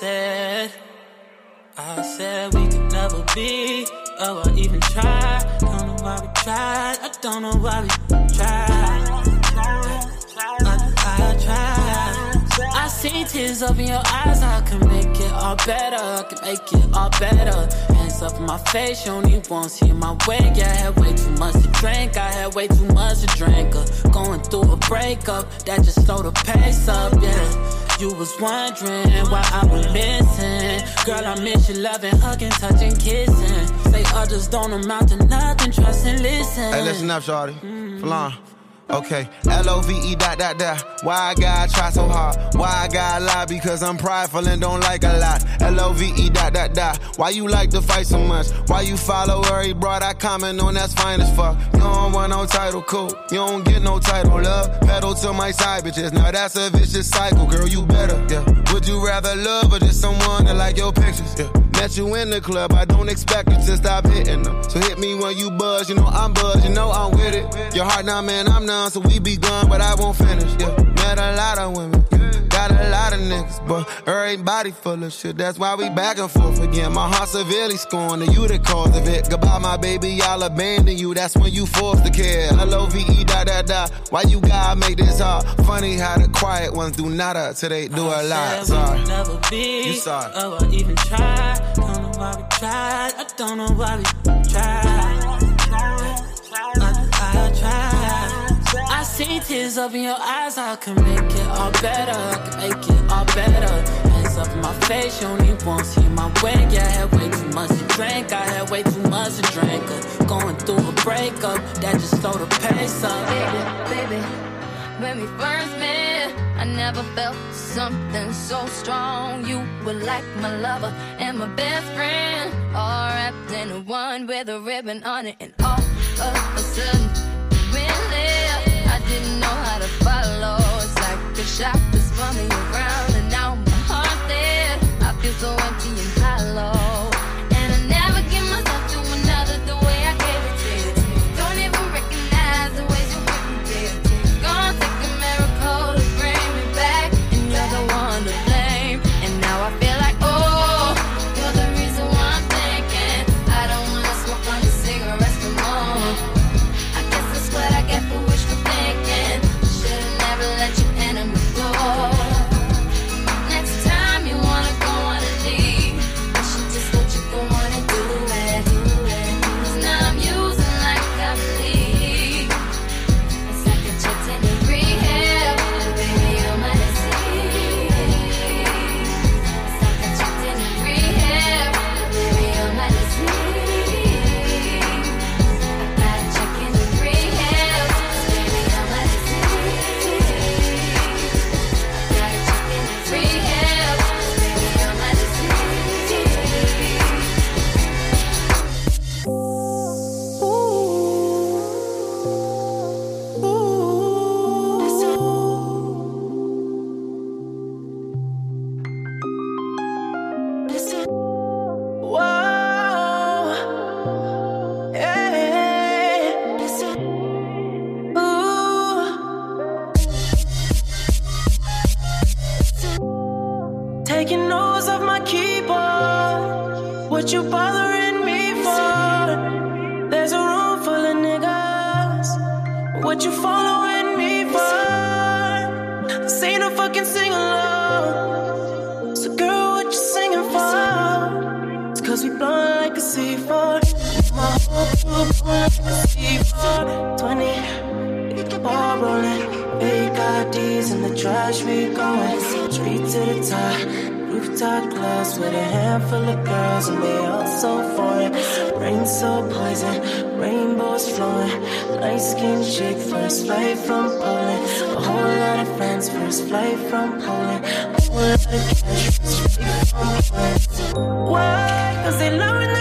said, I said we could never be. Oh, I even tried. Don't know why we tried. I don't know why we tried. I, I tried. I see tears up in your eyes. I can make it all better. I can make it all better. Hands up in my face. You only won't see my way. Yeah, I had way too much to drink. I had way too much to drink. Uh, going through a breakup that just slowed the pace up. Yeah. You was wondering why I was missing. Girl, I miss you loving, hugging, touching, kissing. Say others don't amount to nothing, trust and listen. Hey, listen up, shorty. Mm-hmm. Flan. Okay, L-O-V-E dot dot dot. Why I gotta try so hard? Why I gotta lie? Because I'm prideful and don't like a lot. L-O-V-E dot dot dot. Why you like to fight so much? Why you follow where he brought I comment on that's fine as fuck. You don't want no title, cool. You don't get no title, love. Pedal to my side bitches. Now that's a vicious cycle, girl. You better, yeah. Would you rather love or just someone that like your pictures? Yeah. Met you in the club, I don't expect you to stop hitting them. So hit me when you buzz, you know I'm buzz, you know I'm with it. Your heart now, man, I'm numb, so we be gone, but I won't finish. Yeah, met a lot of women. Got a lot of niggas, but everybody full of shit. That's why we back and forth again. My heart severely scorned, and you the cause of it. Goodbye, my baby, I'll abandon you. That's when you forced to care. L O V E da da da. Why you gotta make this hard? Funny how the quiet ones do nada till they do a lot. Sorry. Never be. You sorry. Oh, I even tried. Don't know why we tried. I don't know why we tried. I, I tried. See tears up in your eyes. I can make it all better. I can make it all better. Hands up in my face. You only won't see my way. Yeah, I had way too much to drink. I had way too much to drink. Uh, going through a breakup that just slowed the pace up. Baby, baby, when we first met, I never felt something so strong. You were like my lover and my best friend, all wrapped in one with a ribbon on it. And all of a sudden, didn't know how to follow. It's like a that spun around, and now my heart's dead. I feel so empty trash, we going straight to the top. Rooftop clubs with a handful of girls, and they all so foreign. Rain so poison, rainbows flowing. Light skinned chick, first flight from Poland. A whole lot of friends, first flight from Poland. A whole lot of cash, first flight from Poland. Why? Cause they loving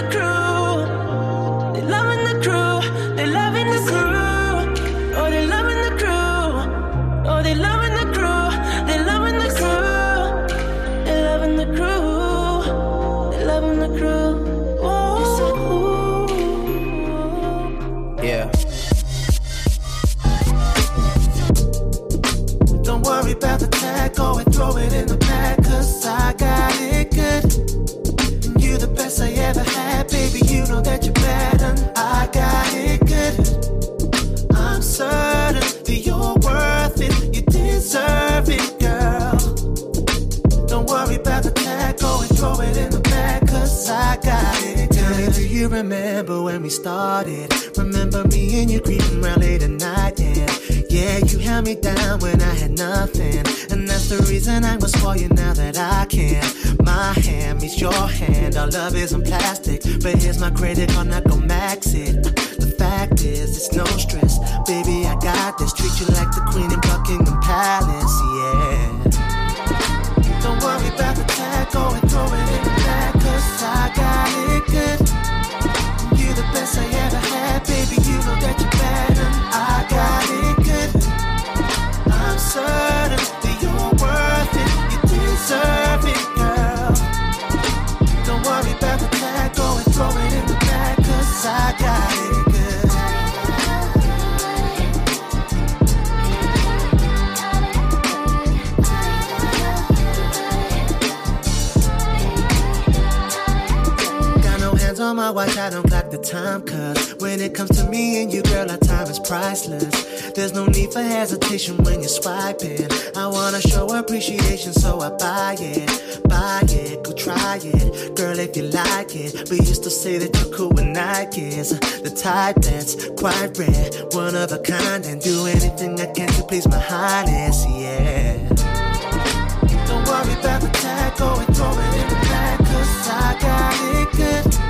watch I don't clock the time, cause when it comes to me and you, girl, our time is priceless. There's no need for hesitation when you're swiping. I wanna show appreciation, so I buy it, buy it, go try it. Girl, if you like it, we used to say that you're cool with Nikes. The type that's quite rare, one of a kind, and do anything I can to please my highness, yeah. Don't worry about the tag, go throwing it in the cause I got it good.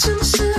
城市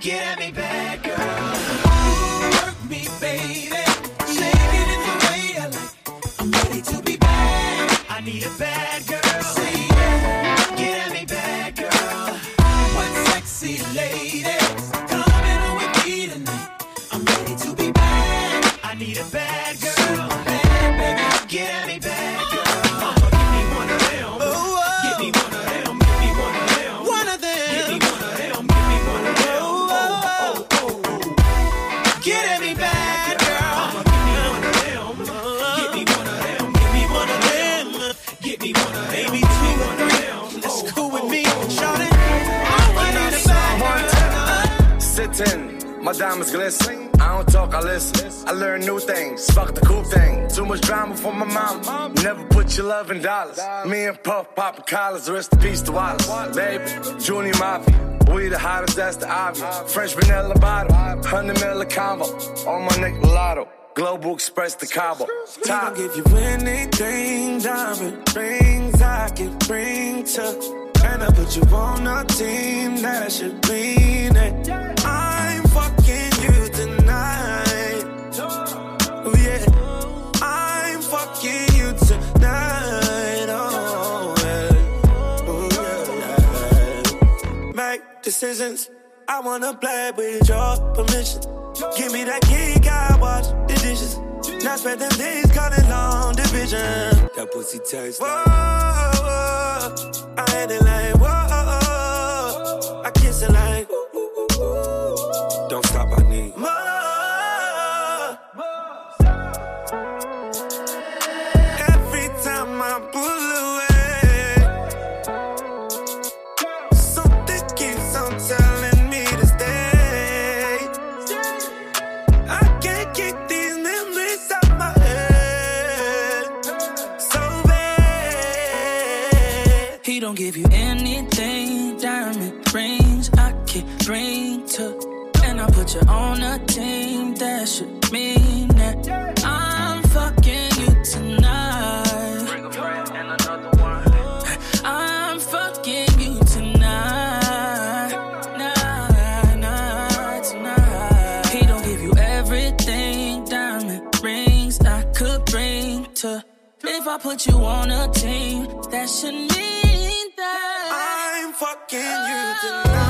get at me, bad girl. Work me, baby. Diamonds glisten. I don't talk, I listen. I learn new things. Fuck the cool thing. Too much drama for my mom. Never put your love in dollars. Me and Puff popping collars. Rest in peace to Wallace. Baby, Junior Mafia. We the hottest, that's the obvious. French vanilla bottle. 100 mil combo. On my neck, lotto. Global Express to Cabo. Top. give you anything, diamond rings I can bring to. And I put you on a team that should mean it. I'm fucking you tonight. Oh yeah. I'm fucking you tonight. Oh yeah. Oh yeah. Make decisions. I wanna play with your permission. Give me that key, I watch the dishes. Now spend them days calling long division. That pussy tastes like. Whoa, whoa, I had it like whoa. Every time I pull away, something keeps on telling me to stay. I can't keep these memories out my head. So bad. He don't give you anything, diamond rings I can bring to. I put you on a team that should mean that I'm fucking you tonight. Bring a friend and another one. I'm fucking you tonight. Nah, nah, tonight. He don't give you everything, diamond rings I could bring to. If I put you on a team, that should mean that I'm fucking you tonight.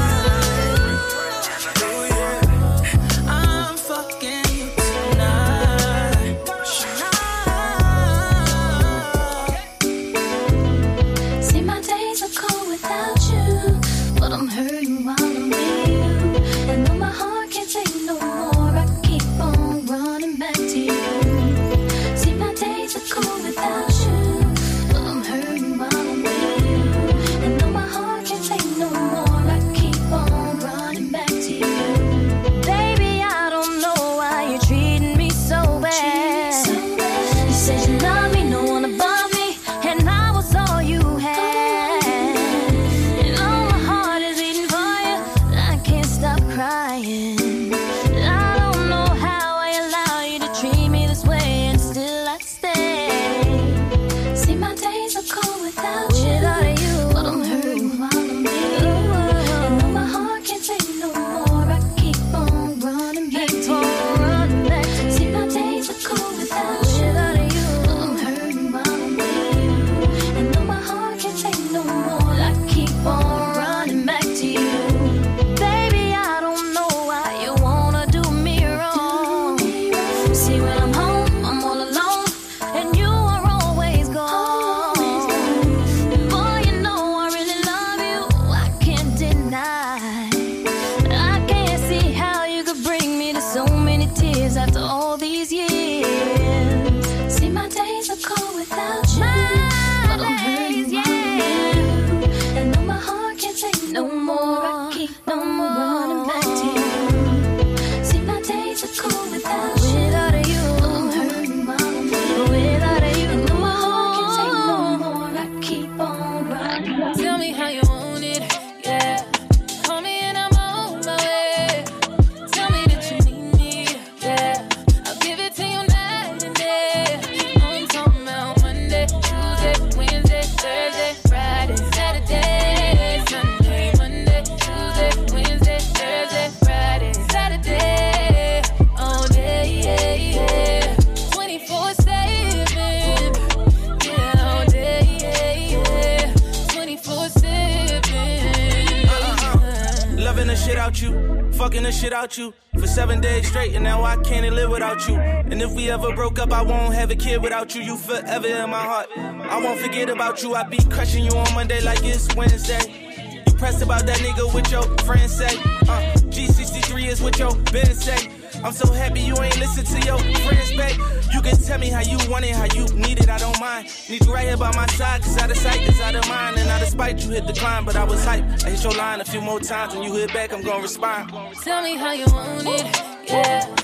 Up, I won't have a kid without you. You forever in my heart. I won't forget about you. I be crushing you on Monday like it's Wednesday. You pressed about that nigga with your friends say. Uh, G63 is what your Ben say. I'm so happy you ain't listen to your friends, babe. You can tell me how you want it, how you need it, I don't mind. Need you right here by my side, cause out of sight is out of mind. And out of spite, you hit the climb, but I was hype. I hit your line a few more times. When you hit back, I'm gonna respond. Tell me how you want it, yeah.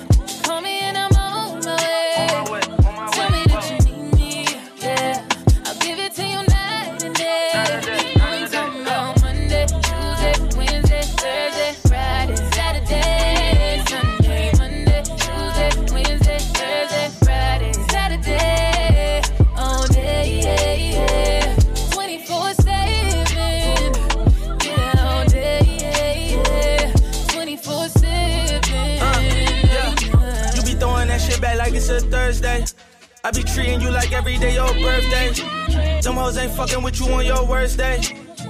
I be treating you like every day your birthday. Them hoes ain't fucking with you on your worst day.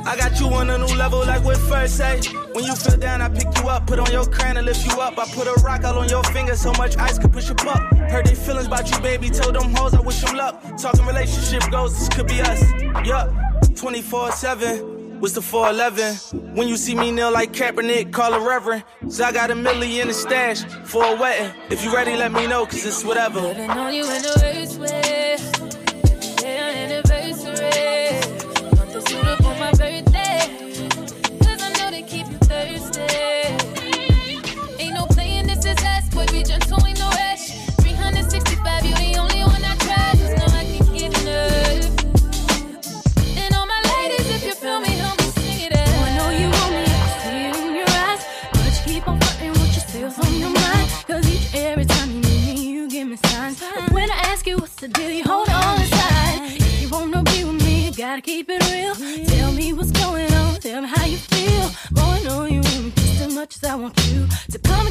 I got you on a new level like what first say. When you feel down, I pick you up, put on your crown and lift you up. I put a rock out on your finger so much ice could push you up. Heard they feelings about you, baby. Told them hoes I wish them luck. Talking relationship goals, this could be us. Yup, 24 7. What's the 411? When you see me kneel like Kaepernick, call a reverend. So I got a million in the stash for a wedding. If you ready, let me know, cause it's whatever.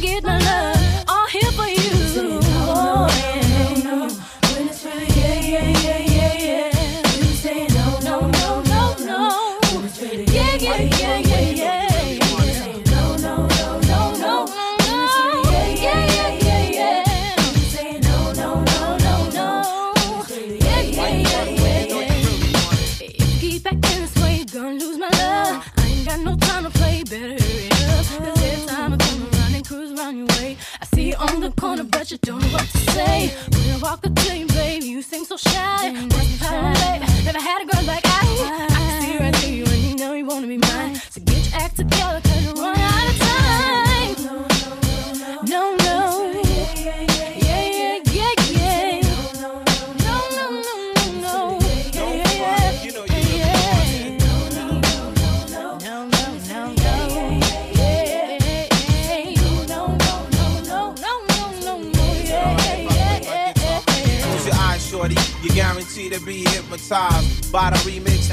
Get my love,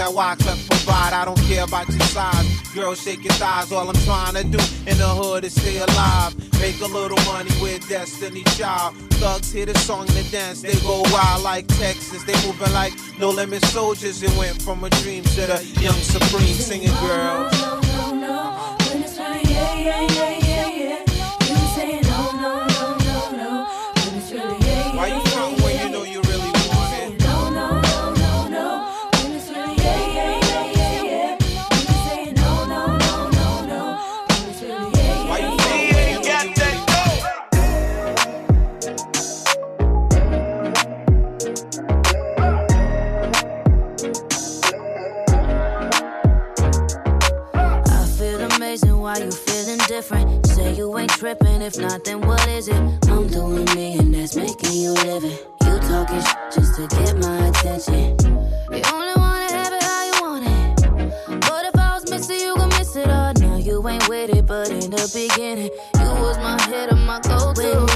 the that Wyclef provide. I don't care about your size. Girl, shake your thighs. All I'm trying to do in the hood is stay alive. Make a little money with Destiny Child. Thugs hear the song and dance. They go wild like Texas. They moving like no limit soldiers. It went from a dream to the young supreme singing girls. Yeah, yeah, yeah, yeah, yeah. tripping? If not, then what is it? I'm doing me, and that's making you live it. You talking sh- just to get my attention. You only wanna have it how you want it. But if I was missing, you gon' miss it all. Now you ain't with it, but in the beginning, you was my head on my go-to.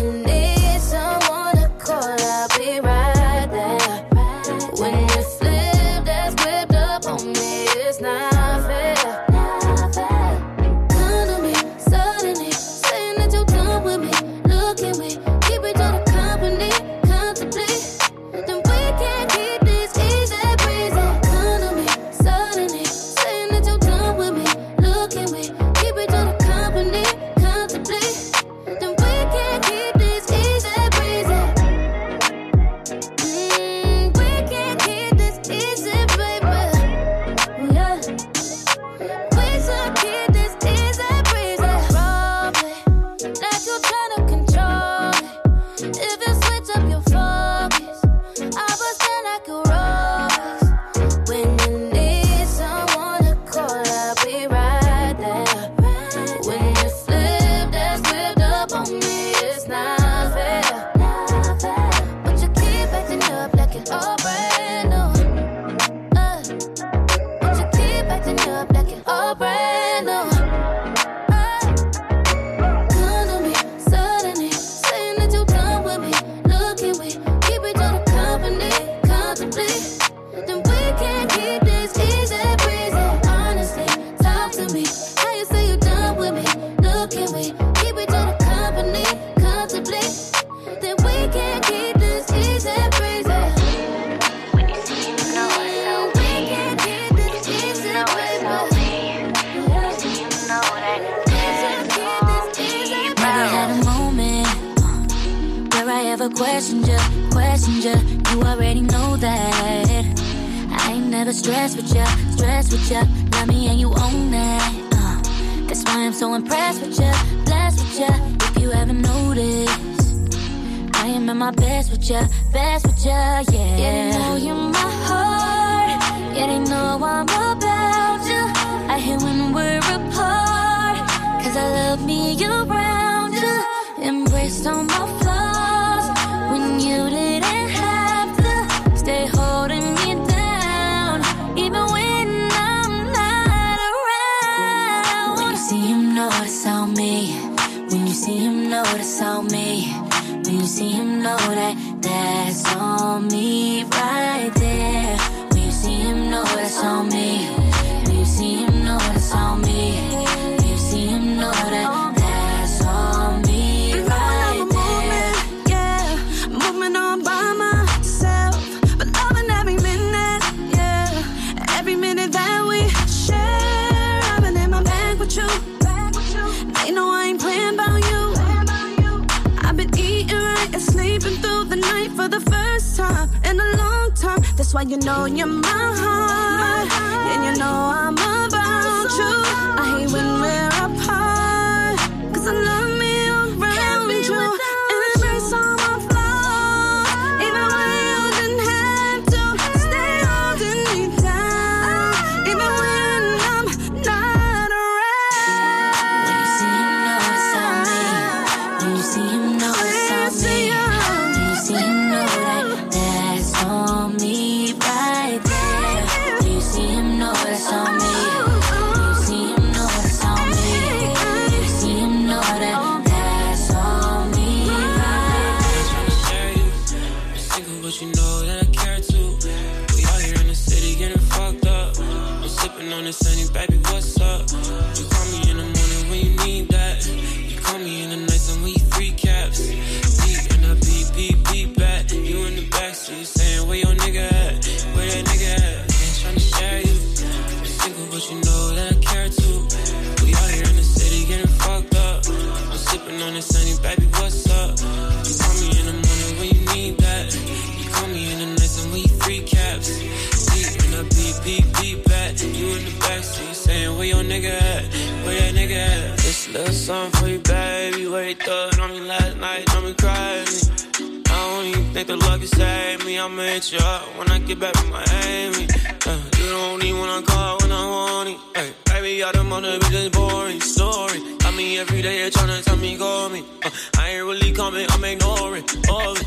Boring story. I mean, every day they tryna tell me, call me. Uh, I ain't really coming, I'm ignoring all it.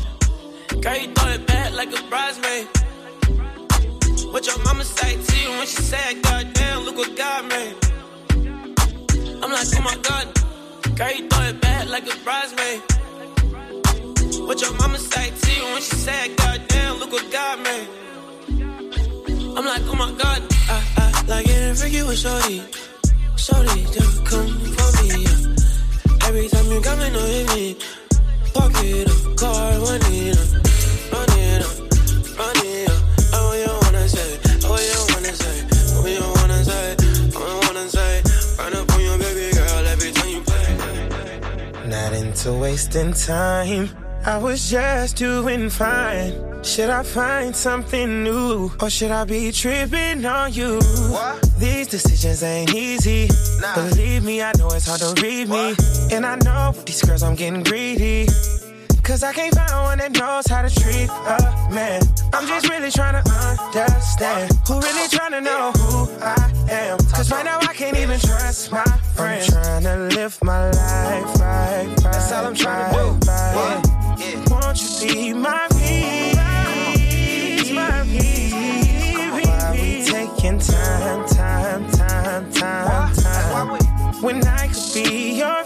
Girl, you throw it back like a bridesmaid. What your mama say to you when she said, God damn, look what God made. I'm like, oh my God. Girl, you throw it back like a bridesmaid. What your mama say to you when she said, God damn, look what God made. I'm like, oh my God. Uh, like getting freaky with Shorty. Shorty, just come for me. Yeah. Every time you come in, no hit me. Pocket up, car, one in, uh. run it up, up. Oh, you wanna say, oh, you wanna say, oh, you wanna say, wanna say. Run up on your baby girl every time you play. Not into wasting time. I was just doing fine. Should I find something new? Or should I be tripping on you? What? These decisions ain't easy. Nah. Believe me, I know it's hard to read me. And I know with these girls I'm getting greedy. Cause I can't find one that knows how to treat a man. I'm just really trying to understand who really trying to know who I am. Cause right now I can't even trust my friends. I'm trying to live my life right, right. That's all I'm trying to do. Right. Won't you be my peace? My peace. Why we taking time, time, time, time, time? When I could be your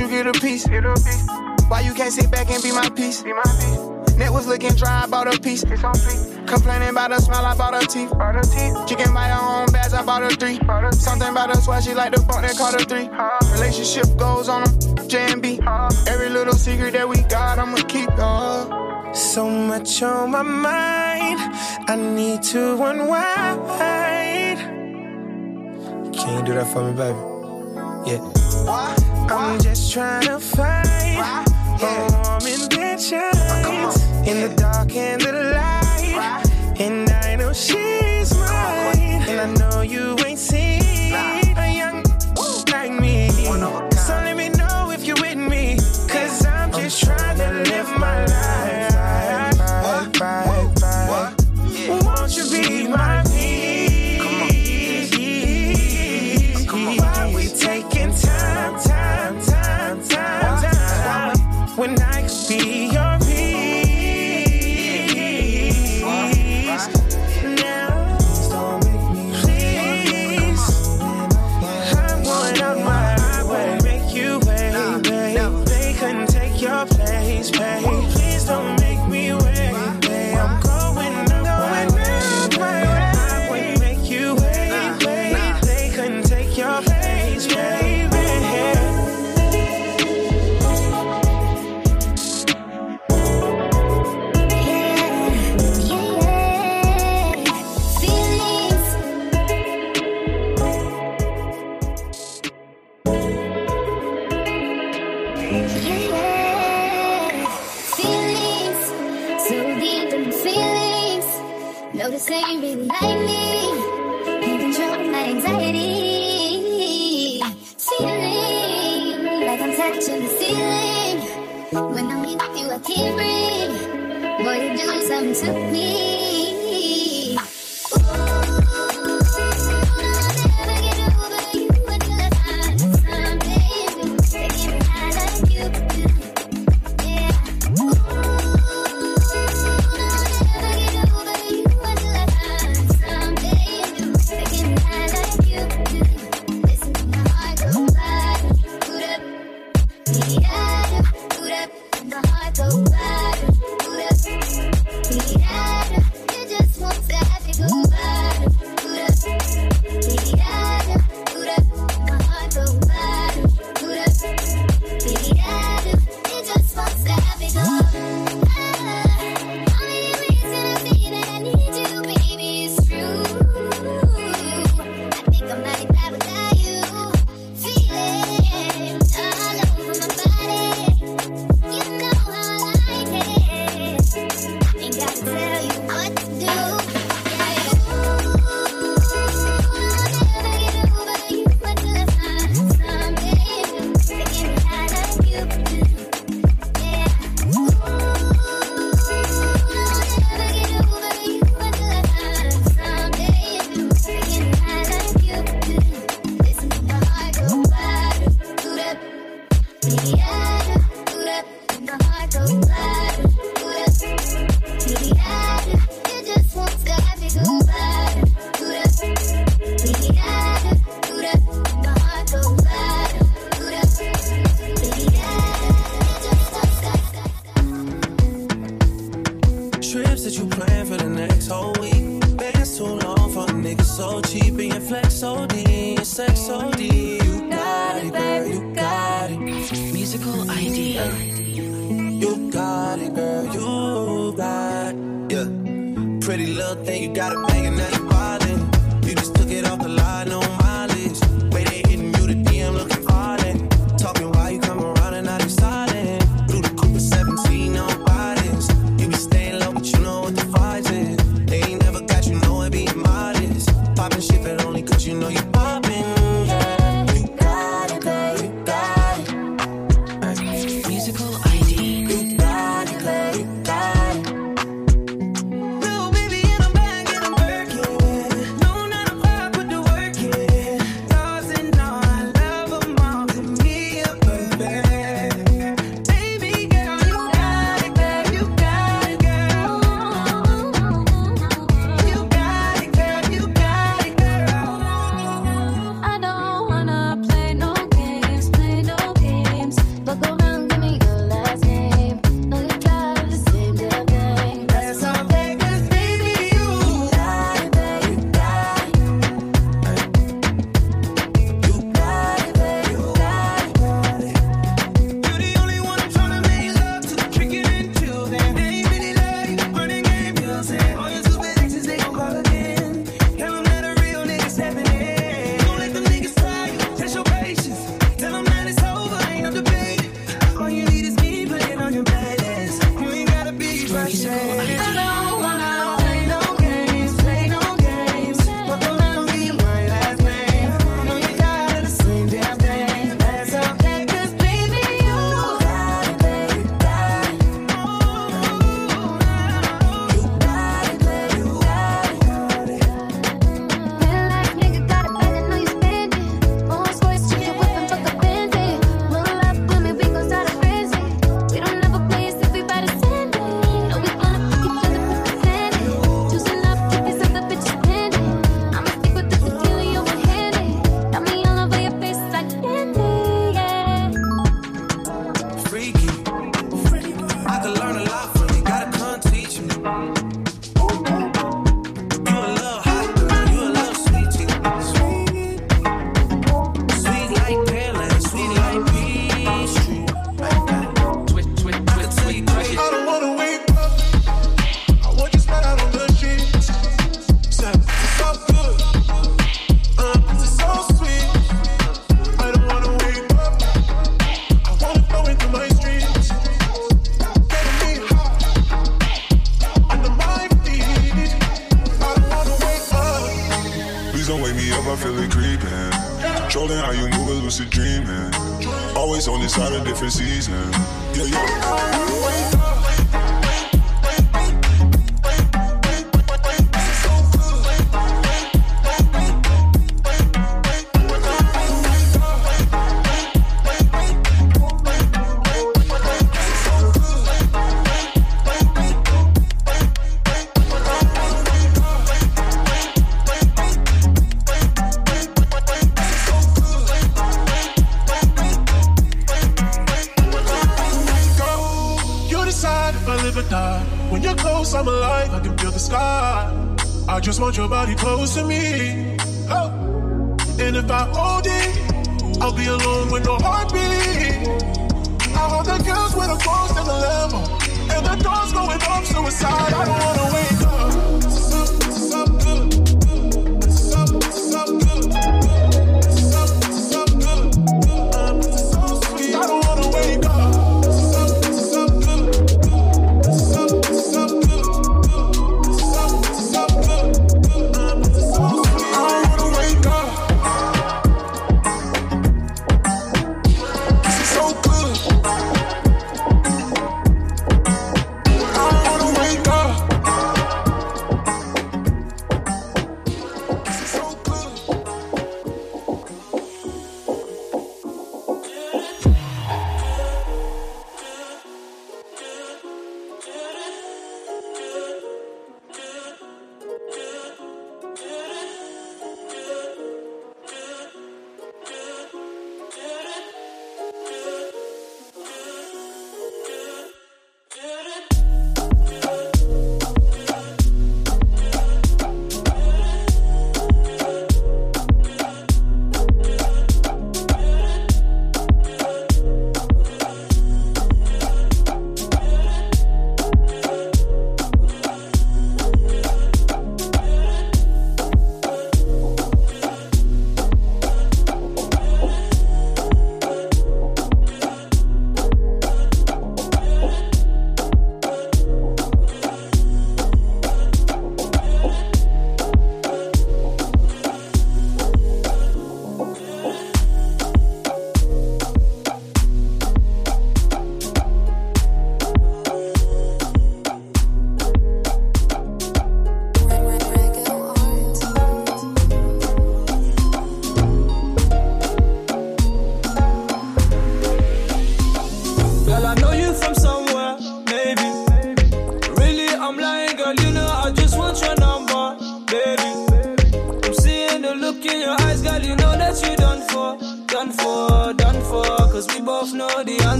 Everything I get, you get a piece. Why you can't sit back and be my piece? Be my piece. Net was looking dry, I bought a piece. It's on three. Complaining about the smile, I bought her teeth. Bought her teeth. She can buy her own bags, I bought her three. Bought her Something about her why she like the bump that caught her three. Relationship goes on them, J and B. Every little secret that we got, I'ma keep. Uh. So much on my mind, I need to unwind. Can you do that for me, baby? Yeah. I'm just trying to find a warm intentions in the dark and the light. I learn a lot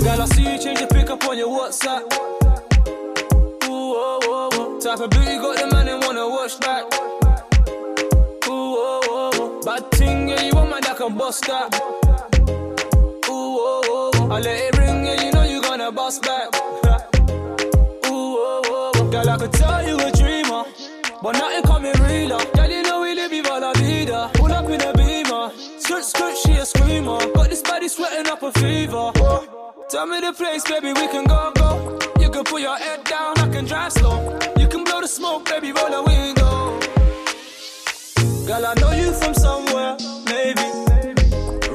Girl, I see you change your pick up on your WhatsApp. Ooh, oh, oh, oh. Type of beauty got the man and wanna watch back. Ooh, oh, oh, oh. Bad thing, yeah, you want man that can bust that. Ooh, oh, oh, oh. I let it ring, yeah, you know you gonna bust back. Ooh, oh, oh, oh. Girl, I could tell you a dreamer, but nothing coming realer. Girl, beamer, skirt, she a screamer. Got this body sweating up a fever. Tell me the place, baby, we can go, go. You can put your head down, I can drive slow. You can blow the smoke, baby, roll the window. Girl, I know you from somewhere, maybe.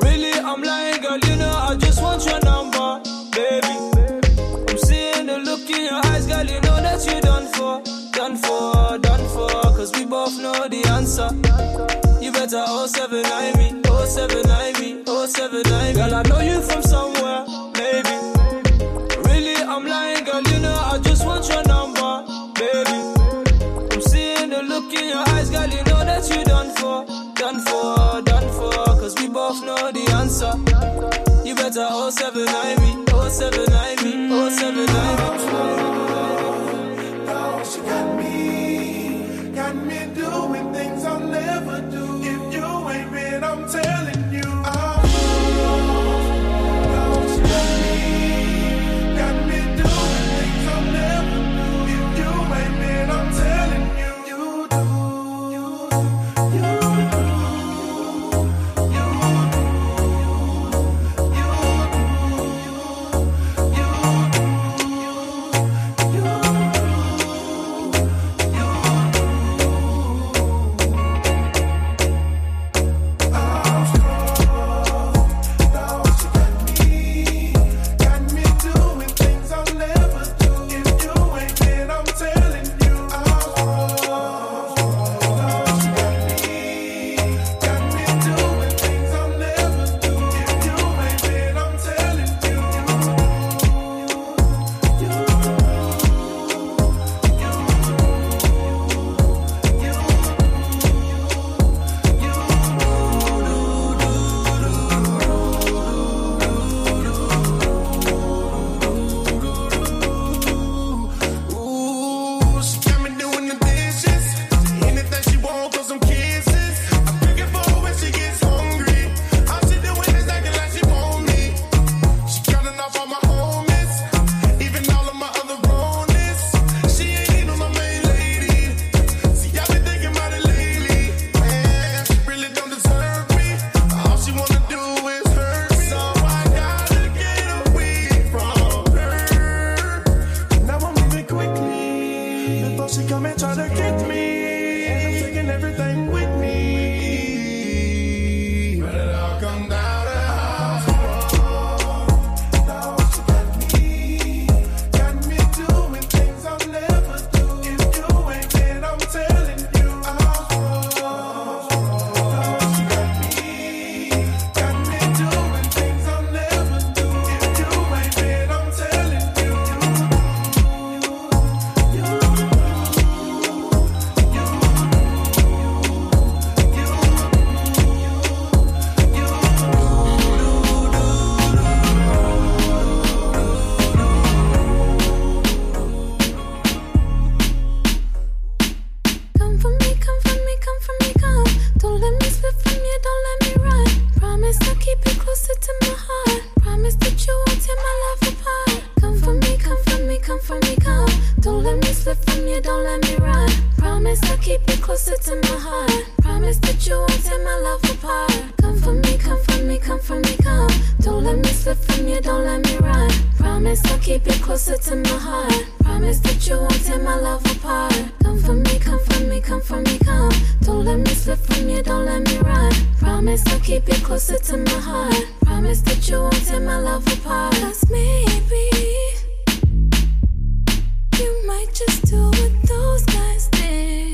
Really, I'm lying, girl, you know I just want your number, baby. I'm seeing the look in your eyes, girl, you know that you're done for, done for, done for. Cause we both know the answer. You better 079 me, 079 me, 079 Girl, I know you from somewhere, maybe. Really, I'm lying, girl, you know I just want your number, baby. I'm seeing the look in your eyes, girl, you know that you done for, done for, done for. Cause we both know the answer. You better 079 me, 079 heart. Promise that you won't tear my love apart. Come for me, come for me, come for me, come. Don't let me slip from you, don't let me run. Promise I'll keep you closer to my heart. Promise that you won't tear my love apart. Come for me, come for me, come for me, come. Don't let me slip from you, don't let me run. Promise I'll keep you closer to my heart. Promise that you won't tear my love apart. Cause maybe you might just do what those guys did.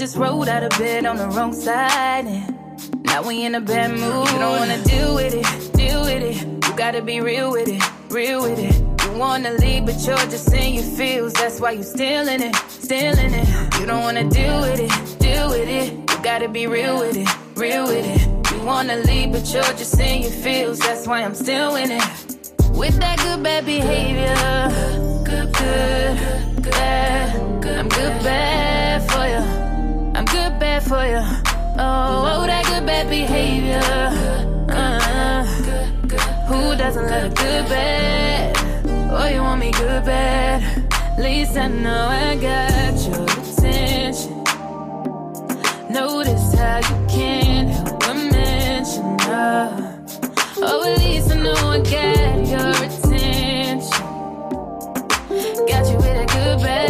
Just rolled out of bed on the wrong side. And now we in a bad mood. You don't wanna deal with it, deal with it. You gotta be real with it, real with it. You wanna leave, but you're just in your feels. That's why you still in it, still in it. You don't wanna deal with it, deal with it. You gotta be real with it, real with it. You wanna leave, but you're just in your feels. That's why I'm still in it. With that good bad behavior, good, good, good, bad. I'm good bad for you. Bad for you. Oh, oh, that good bad behavior. Uh, who doesn't love good bad? Oh, you want me good bad? At least I know I got your attention. Notice how you can't help but mention love. Oh, at least I know I got your attention. Got you with a good bad.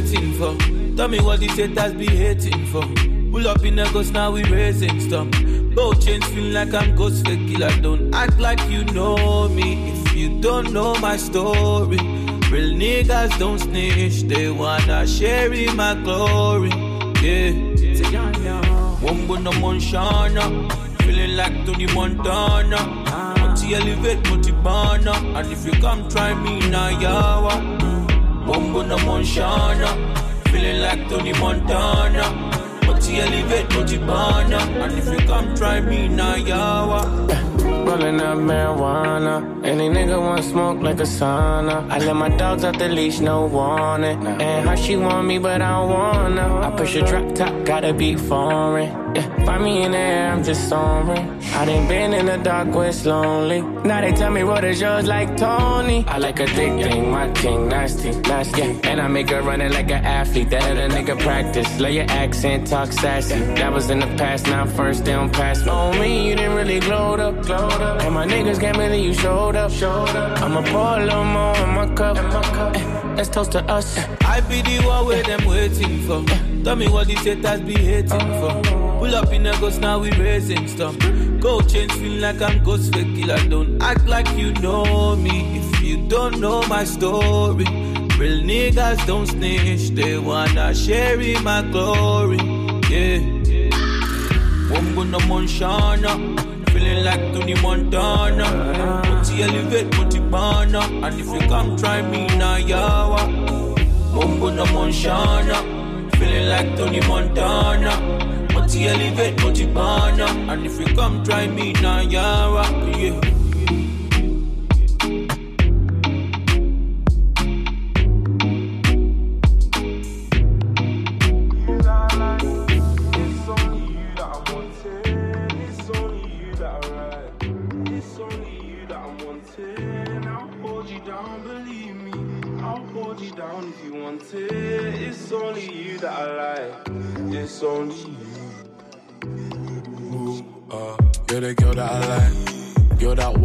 waiting for. Tell me what these haters be hating for. Pull up in a ghost, now we raising stuff. Both chains feel like I'm Ghostface Killah. Don't act like you know me if you don't know my story. Real niggas don't snitch, they wanna share in my glory. Yeah. Wombo no Monshana, feeling like Tony Montana. Multi elevate, multi banner, and if you come try me now, yawa. Wombo no Monshana, feeling like Tony Montana. But Multi elevate, multi banner, and if you come try me now, yawa. Rolling up marijuana. Any nigga want smoke like a sauna. I let my dogs out the leash, no warning. And how she want me, but I don't wanna. I push a drop top, gotta be foreign. Yeah, find me in the air, I'm just soaring. I done been in the dark where it's lonely. Now they tell me what is yours like Tony. I like a thick thing, my king, nasty, nasty. And I make her running like an athlete. That a nigga practice. Lay your accent, talk sassy. That was in the past, now first, they don't pass me. On me, you didn't really glow up, glowed up. And my niggas can't believe you showed up. Showed up. I'ma pour a little more in my cup. Eh, let's toast to us. I be the one where them waiting for. Tell me what these haters be hating for. Pull up in a ghost, now we raising stuff. Go change, feel like I'm Ghostface Killah. Don't act like you know me if you don't know my story. Real niggas don't snitch, they wanna share in my glory. Yeah. Wombo no Monshana, feeling like Tony Montana. Multi elevate, multi banner, and if you come try me now, yawa. Wombo no Monshana, feeling like Tony Montana. Multi elevate, multi banner, uh. and if you come try me now, yawa. Yeah.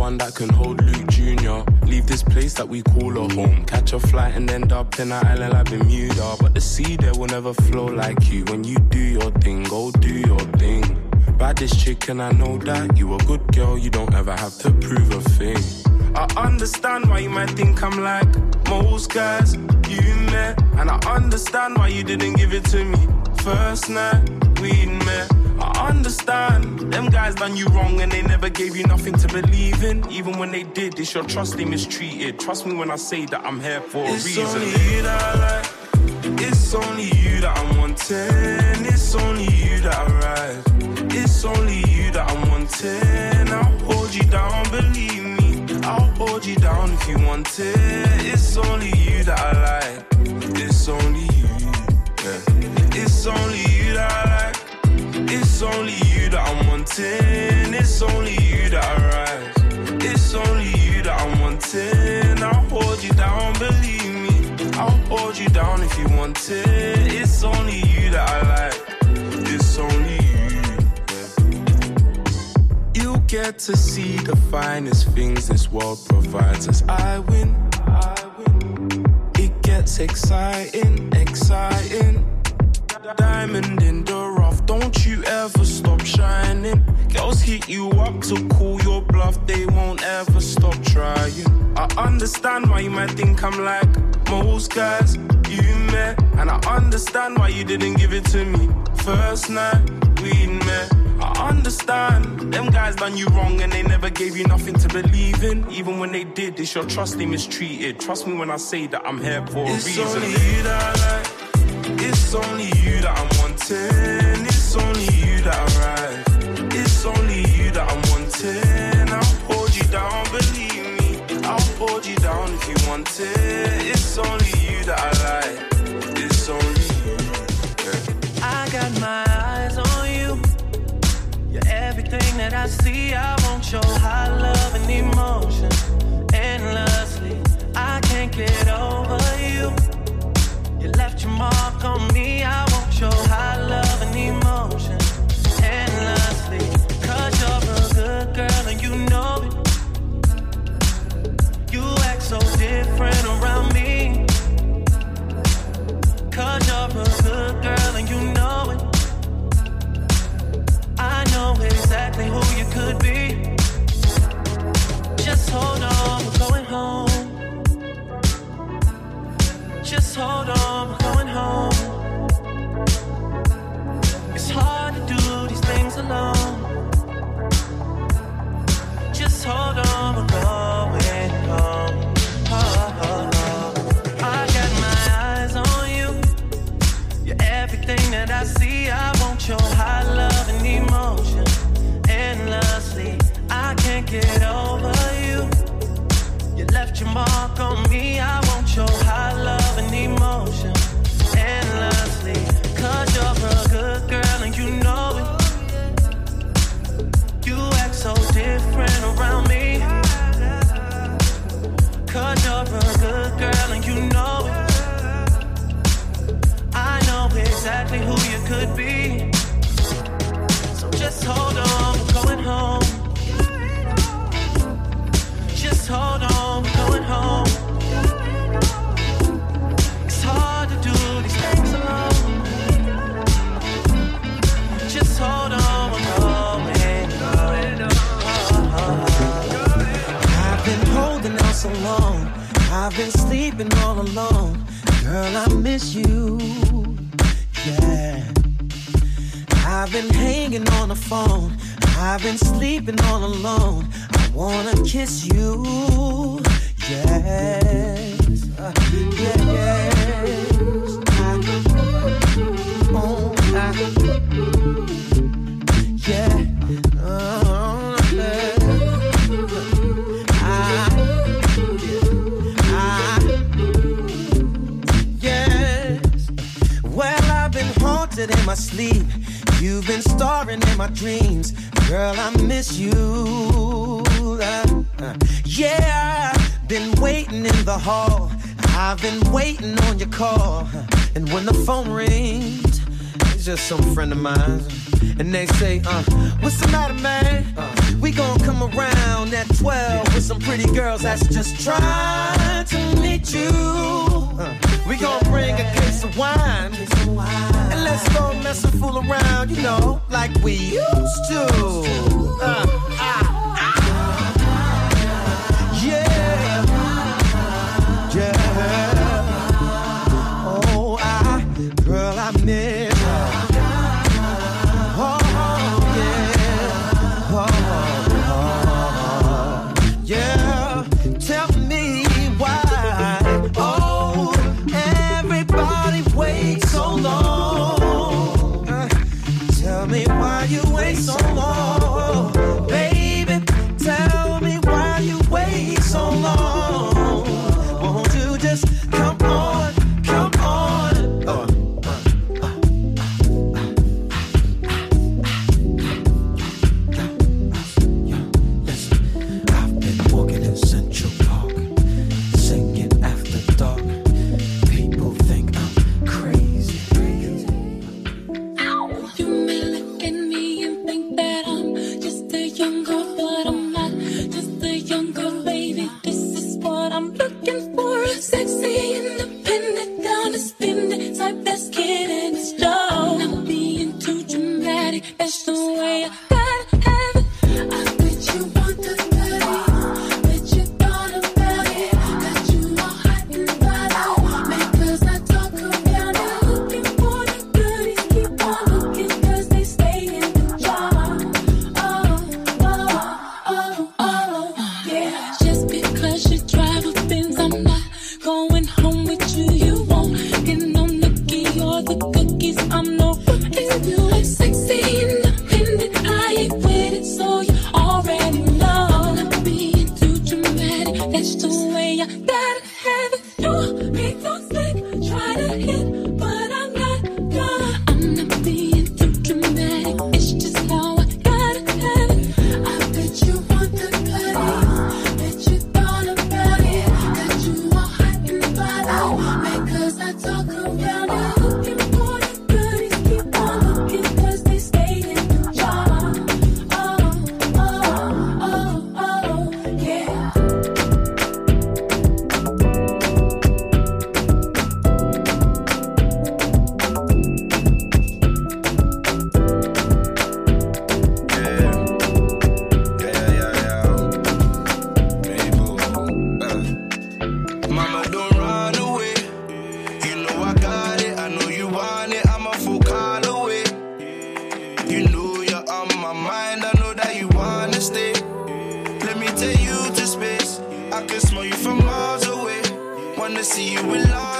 One that can hold Luke Jr. Leave this place that we call a home. Catch a flight and end up in an island like Bermuda. But the sea there will never flow like you. When you do your thing, go do your thing. Baddest chick, and I know that you a good girl. You don't ever have to prove a thing. I understand why you might think I'm like most guys you met, and I understand why you didn't give it to me first night we met. Understand them guys done you wrong and they never gave you nothing to believe in. Even when they did, it's your trust they mistreated. Trust me when I say that I'm here for It's a reason. only you that I like. It's only you that I'm wanting. It's only you that I ride. It's only you that I'm wanting. I'll hold you down, believe me. I'll hold you down if you want it. It's only you that I like. It's only you. Yeah. It's only you only you that I'm wanting. It's only you that I rise. It's only you that I'm wanting. I'll hold you down, believe me. I'll hold you down if you want it. It's only you that I like. It's only you. You get to see the finest things this world provides us. I win. It gets exciting, exciting. Diamond in the rough, ever stop shining. Girls hit you up to call your bluff, they won't ever stop trying. I understand why you might think I'm like most guys you met, and I understand why you didn't give it to me first night we met. I understand them guys done you wrong and they never gave you nothing to believe in. Even when they did, it's your trust they mistreated. Trust me when I say that I'm here for a reason. It's only you that I like. It's only you that I'm wanting. It's only you that. It's only you that I'm wanting. I'll hold you down, believe me. I'll hold you down if you want it. It's only you that I like. It's only you. I got my eyes on you. You're everything that I see. I want your high love and emotion endlessly. I can't get over you. You left your mark on me. Could be. Just hold on, we're going home. Just hold on, get over you. You left your mark on me. I want your high love and emotion endlessly. Cause you're a good girl and you know it. You act so different around me. Cause you're a good girl and you know it. I know exactly who you could be. So just hold on, we're going home. sleeping all alone. Girl, I miss you. Yeah. I've been hanging on the phone. I've been sleeping all alone. I wanna kiss you. Yes. Uh, yes. I, oh, I, yeah. my sleep. You've been starring in my dreams. Girl, I miss you. Uh, uh, yeah, been waiting in the hall. I've been waiting on your call. Uh, and when the phone rings, it's just some friend of mine. And they say, uh, what's the matter, man? Uh, we gonna come around at 12 with some pretty girls that's just trying to meet you. Uh, we gon' bring a case of wine. And let's go mess and fool around, you know, like we used to. Uh, uh. to see you in love.